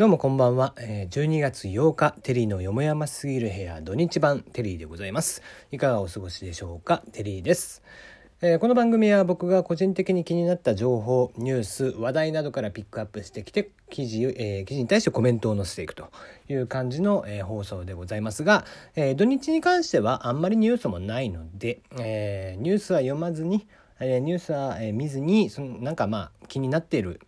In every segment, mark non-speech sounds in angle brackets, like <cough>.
どうもこんばんは。12月8日、テリーのよもやますぎる部屋土日版テリーでございます。いかがお過ごしでしょうか？テリーです。えー、この番組は僕が個人的に気になった情報、ニュース、話題などからピックアップしてきて、記事、えー、記事に対してコメントを載せていくという感じの、えー、放送でございますが、え土日に関してはあんまりニュースもないので、えニュースは読まずに、えニュースは、え見ずに、そのなんかまあ気になっている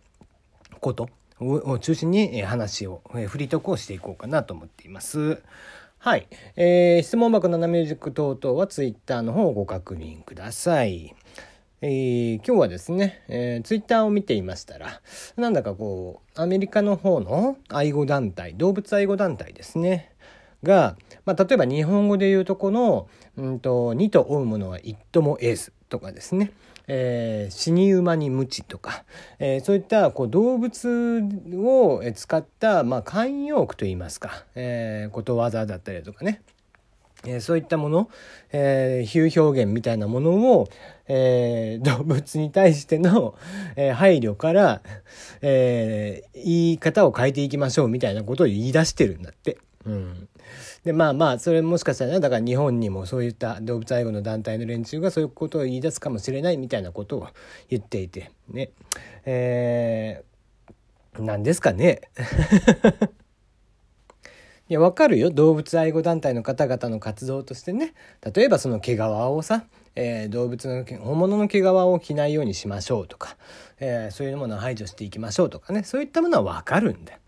こと、を中心に話を、フリートークをしていこうかなと思っています。はい。えー、質問箱7ミュージック等々はツイッターの方をご確認ください。えー、今日はですね、えー、ツイッターを見ていましたら、なんだかこう、アメリカの方の愛護団体、動物愛護団体ですね。が、まあ、例えば日本語で言うとこの、うんと、二と追うものは一とも得ずとかですね。えー、死に馬に鞭とか、えー、そういったこう動物を使った、まあ、慣用句といいますか、えー、ことわざだったりとかね、えー、そういったもの、えー、比喩表現みたいなものを、えー、動物に対しての、えー、配慮から、えー、言い方を変えていきましょうみたいなことを言い出してるんだって。うん。でまあまあそれもしかしたらだから日本にもそういった動物愛護の団体の連中がそういうことを言い出すかもしれないみたいなことを言っていてね。えー、何ですかね。<laughs> いやわかるよ。動物愛護団体の方々の活動としてね。例えばその毛皮をさえー、動物の本物の毛皮を着ないようにしましょうとか、えー、そういうものを排除していきましょうとかね。そういったものはわかるんだ。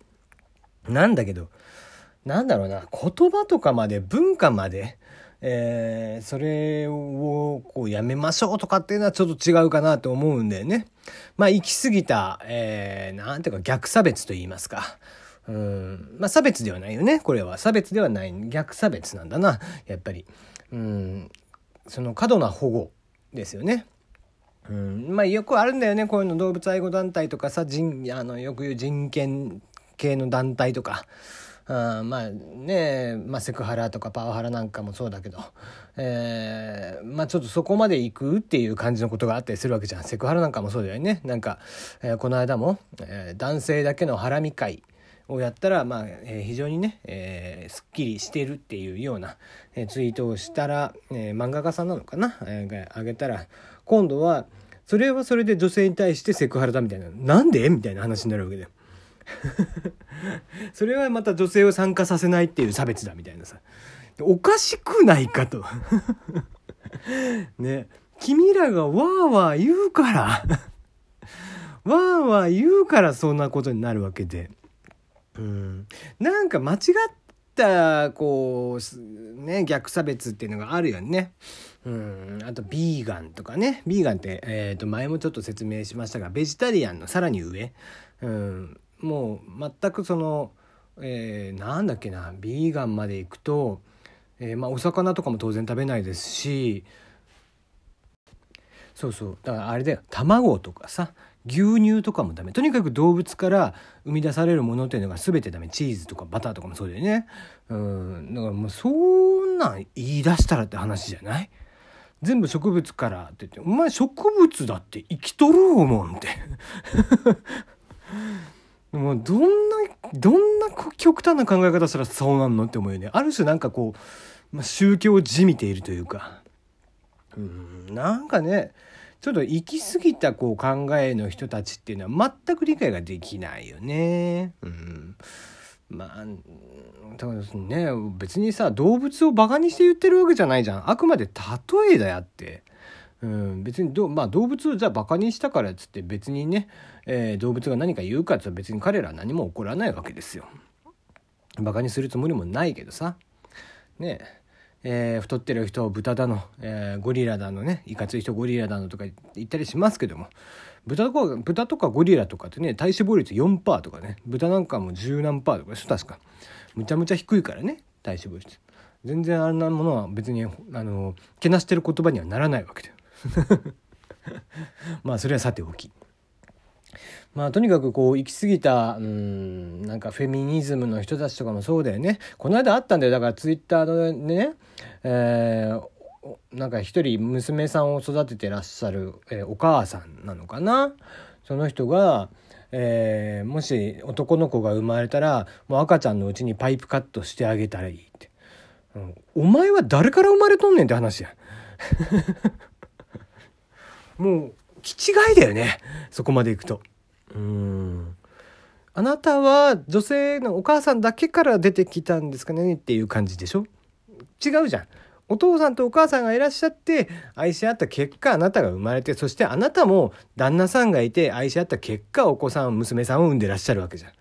なんだけどなんだろうな、言葉とかまで、文化まで、えー、それをこうやめましょうとかっていうのはちょっと違うかなと思うんだよね。まあ行き過ぎた、えー、なんていうか逆差別と言いますか。うん。まあ差別ではないよね。これは差別ではない。逆差別なんだな。やっぱり。うん。その過度な保護ですよね。うん。まあよくあるんだよね。こういうの動物愛護団体とかさ、人、あの、よく言う人権系の団体とか。あまあねまあ、セクハラとかパワハラなんかもそうだけど、えー、まあちょっとそこまで行くっていう感じのことがあったりするわけじゃん。セクハラなんかもそうだよね。なんか、えー、この間も、えー、男性だけのハラミ会をやったら、まあえー、非常にね、えー、すっきりしてるっていうような、えー、ツイートをしたら、えー、漫画家さんなのかな、えー、あげたら今度はそれはそれで女性に対してセクハラだみたいな。なんで？みたいな話になるわけだよ。<laughs> それはまた女性を参加させないっていう差別だみたいなさ。おかしくないかと。<laughs> ね。君らがわーわー言うから。<laughs> わーわー言うからそんなことになるわけで。うん。なんか間違ったこうね逆差別っていうのがあるよね。うん、あとビーガンとかね。ビーガンって、えー、と前もちょっと説明しましたがベジタリアンのさらに上、うん、もう全くその、えー、なんだっけなビーガンまで行くと、えー、まあ、お魚とかも当然食べないですしそうそうだからあれだよ卵とかさ牛乳とかもダメ。とにかく動物から生み出されるものっていうのが全てダメ。チーズとかバターとかもそうだよね。うんだからもうそんなん言い出したらって話じゃない？全部植物からって言って「お前植物だって生きとる思うん」って。もうどんなどんな極端な考え方したらそうなんのって思うよねある種なんかこう、まあ、宗教をじみているというかうんなんかねちょっと行き過ぎたこう考えの人たちっていうのは全く理解ができないよね。うん、まあだからね別にさ動物をバカにして言ってるわけじゃないじゃんあくまで例えだよって。うん、別にど、まあ、動物をじゃあバカにしたからっつって別にね、えー、動物が何か言うかっつったら別に彼らは何も起こらないわけですよ。バカにするつもりもないけどさ。ねえー、太ってる人は豚だの、えー、ゴリラだのねいかつい人ゴリラだのとか言ったりしますけども。豚とか豚とかゴリラとかってね体脂肪率4%とかね。豚なんかも十何パーとかでしょ確か。むちゃむちゃ低いからね体脂肪率。全然あんなものは別にあのけなしてる言葉にはならないわけだよ。<laughs> まあそれはさておき。まあとにかくこう行き過ぎたうんなんかフェミニズムの人たちとかもそうだよね。この間あったんだよ。だからツイッターのね、えー、なんか一人娘さんを育ててらっしゃる、えー、お母さんなのかな。その人が、えー、もし男の子が生まれたらもう赤ちゃんのうちにパイプカットしてあげたらいいって、うん、お前は誰から生まれとんねんって話や。もう気違いだよね。そこまでいくと。うん。あなたは女性のお母さんだけから出てきたんですかねっていう感じでしょ？違うじゃん。お父さんとお母さんがいらっしゃって愛し合った結果あなたが生まれてそしてあなたも旦那さんがいて愛し合った結果お子さん娘さんを産んでらっしゃるわけじゃん。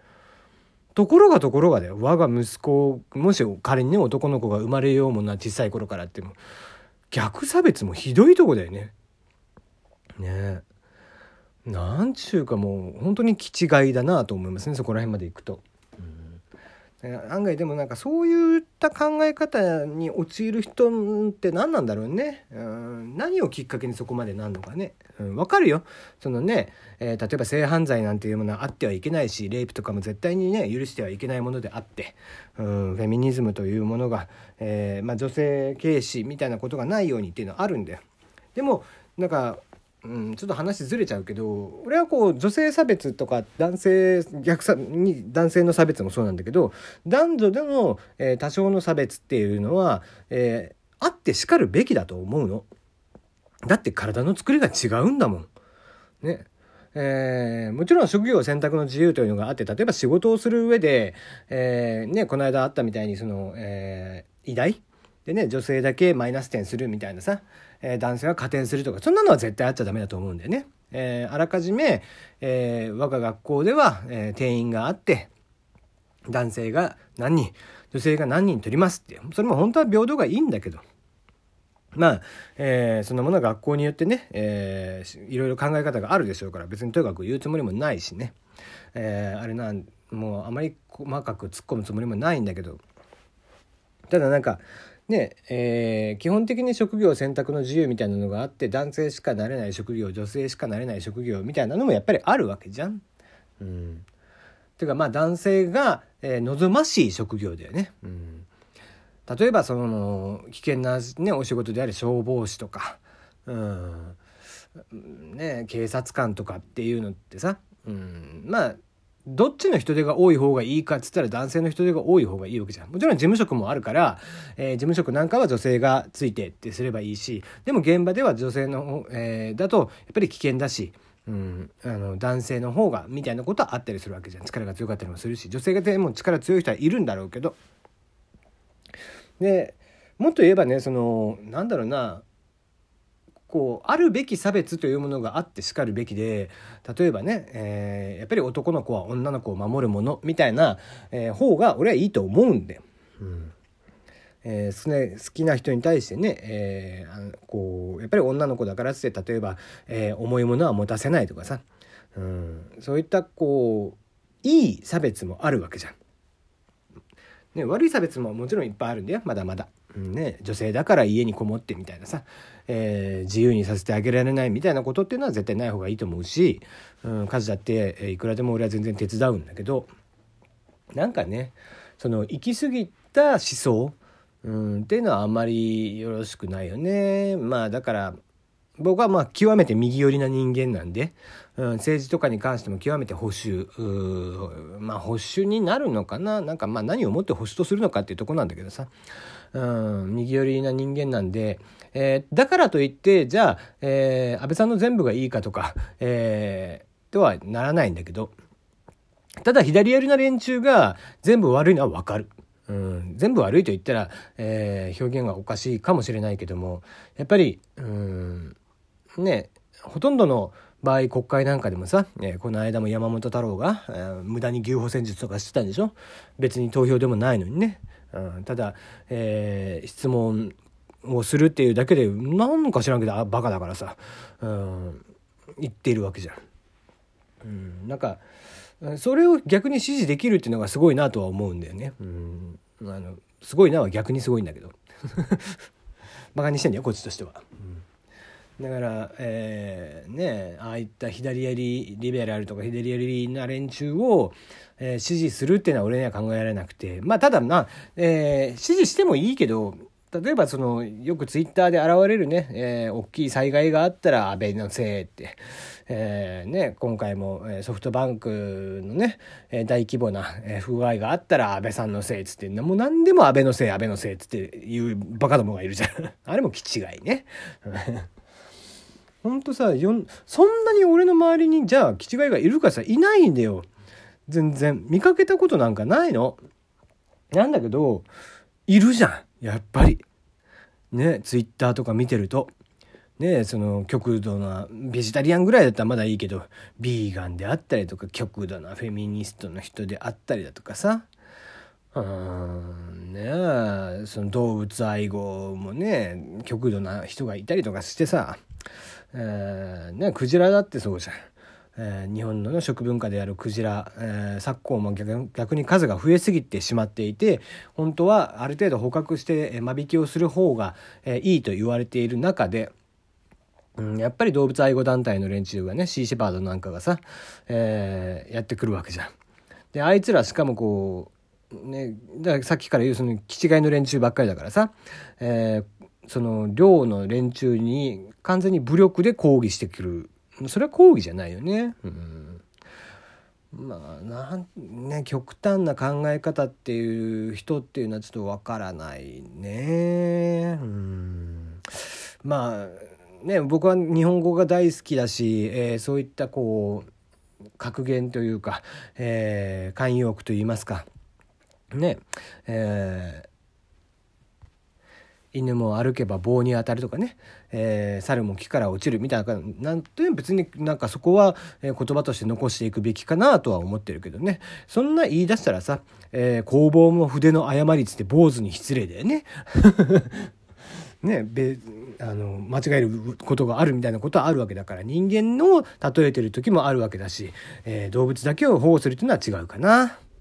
ところがところがだよ。我が息子もし仮にね男の子が生まれようもな小さい頃からっても逆差別もひどいとこだよね。ね。なんちゅうかもう本当に気違いだなと思いますねそこら辺まで行くと。案外でもなんかそういった考え方に陥る人って何なんだろうね、うん、何をきっかけにそこまでなんのかね、うん、分かるよ。そのね、えー、例えば性犯罪なんていうものはあってはいけないしレイプとかも絶対にね許してはいけないものであって、うん、フェミニズムというものが、えー、まあ、女性軽視みたいなことがないようにっていうのはあるんだよ。でもなんかうん、ちょっと話ずれちゃうけど俺はこう女性差別とか男性逆さに男性の差別もそうなんだけど男女での、えー、多少の差別っていうのは、えー、あってしかるべきだと思うの。だって体の作りが違うんだもん。ね。えー、もちろん職業選択の自由というのがあって例えば仕事をする上で、えー、ね、この間あったみたいにその、えー、偉大でね女性だけマイナス点するみたいなさ、え、男性が加点するとかそんなのは絶対あっちゃダメだと思うんだよね。えー、あらかじめ、えー、我が学校では、えー、定員があって男性が何人女性が何人取りますってそれも本当は平等がいいんだけど。まあ、えー、そんなものは学校によってね、えー、いろいろ考え方があるでしょうから別にとにかく言うつもりもないしね、えー、あれなんもうあまり細かく突っ込むつもりもないんだけど。ただなんかねえー、基本的に職業選択の自由みたいなのがあって男性しかなれない職業女性しかなれない職業みたいなのもやっぱりあるわけじゃん。うん、ていうかまあ男性が、えー、望ましい職業だよね。うん、例えばその危険な、ね、お仕事である消防士とか、うん。ね、警察官とかっていうのってさ、うん、まあどっちの人手が多い方がいいかっつったら男性の人手が多い方がいいわけじゃん。もちろん事務職もあるから、えー、事務職なんかは女性がついてってすればいいし、でも現場では女性の、えー、だとやっぱり危険だし、うん、あの男性の方がみたいなことはあったりするわけじゃん。力が強かったりもするし、女性がでも力強い人はいるんだろうけど。で、もっと言えばね、その、なんだろうな、こうあるべき差別というものがあってしかるべきで例えばね、えー、やっぱり男の子は女の子を守るものみたいな、えー、方が俺はいいと思うんだよ。うんえー、好きな人に対してね、えー、こうやっぱり女の子だからって例えば、えー、重いものは持たせないとかさ、うん、そういったこういい差別もあるわけじゃん。ね、悪い差別ももちろんいっぱいあるんだよまだまだ。ね、女性だから家にこもってみたいなさ、えー、自由にさせてあげられないみたいなことっていうのは絶対ない方がいいと思うし、うん、家事だって、いくらでも俺は全然手伝うんだけどなんかねその行き過ぎた思想、うん、っていうのはあんまりよろしくないよね。まあだから僕はまあ極めて右寄りな人間なんで、うん、政治とかに関しても極めて保守まあ保守になるのかな？なんかまあ何をもって保守とするのかっていうとこなんだけどさ、うん、右寄りな人間なんで、えー、だからといってじゃあ、えー、安倍さんの全部がいいかとか、えー、とはならないんだけどただ左寄りな連中が全部悪いのは分かる。うん、全部悪いと言ったら、えー、表現はおかしいかもしれないけどもやっぱりうんねほとんどの場合国会なんかでもさ、えー、この間も山本太郎が、えー、無駄に牛歩戦術とかしてたんでしょ？別に投票でもないのにね、うん、ただ、えー、質問をするっていうだけで何か知らんけどあバカだからさ、うん、言っているわけじゃん。うん、なんかそれを逆に支持できるっていうのがすごいなとは思うんだよね。うん、あのすごいなは逆にすごいんだけど <laughs> バカにしてんだよこっちとしては。だから、えー、ねああいった左寄りリベラルとか左寄りな連中を、えー、支持するっていうのは俺には考えられなくてまあただな、えー、支持してもいいけど例えばそのよくツイッターで現れるね、えー、大きい災害があったら安倍のせいって、えーね、今回もソフトバンクのね大規模な不具合があったら安倍さんのせいっつってもう何でも安倍のせい安倍のせいっつっていうバカどもがいるじゃん <laughs> あれも気違いね。<laughs> ほんとさよそんなに俺の周りにじゃあ気違いがいるかさいないんだよ全然見かけたことなんかないの？なんだけどいるじゃんやっぱり。ねツイッターとか見てると。ねその極度なベジタリアンぐらいだったらまだいいけどビーガンであったりとか極度なフェミニストの人であったりだとかさうんねその動物愛護もね極度な人がいたりとかしてさ、えー、ねクジラだってそうじゃん。えー、日本の食文化であるクジラ、えー、昨今も逆に数が増えすぎてしまっていて本当はある程度捕獲して、間引きをする方が、えー、いいと言われている中で、うん、やっぱり動物愛護団体の連中がねシーシェパードなんかがさ、え、やってくるわけじゃん。であいつらしかもこうねだからさっきから言うその気違いの連中ばっかりだからさ、えー、その寮の連中に完全に武力で抗議してくるそれは抗議じゃないよね。うんまあなんね極端な考え方っていう人っていうのはちょっとわからないね。うんまあね僕は日本語が大好きだし、えー、そういったこう格言というか、えー、慣用句といいますかねえー犬も歩けば棒に当たるとかね、えー、猿も木から落ちるみたいななんて別になんかそこは言葉として残していくべきかなとは思ってるけどねそんな言い出したらさ、えー、工房も筆の誤りつって坊主に失礼だよね。<laughs> ね、べあの間違えることがあるみたいなことはあるわけだから人間の例えてる時もあるわけだし、えー、動物だけを保護するというのは違うかな。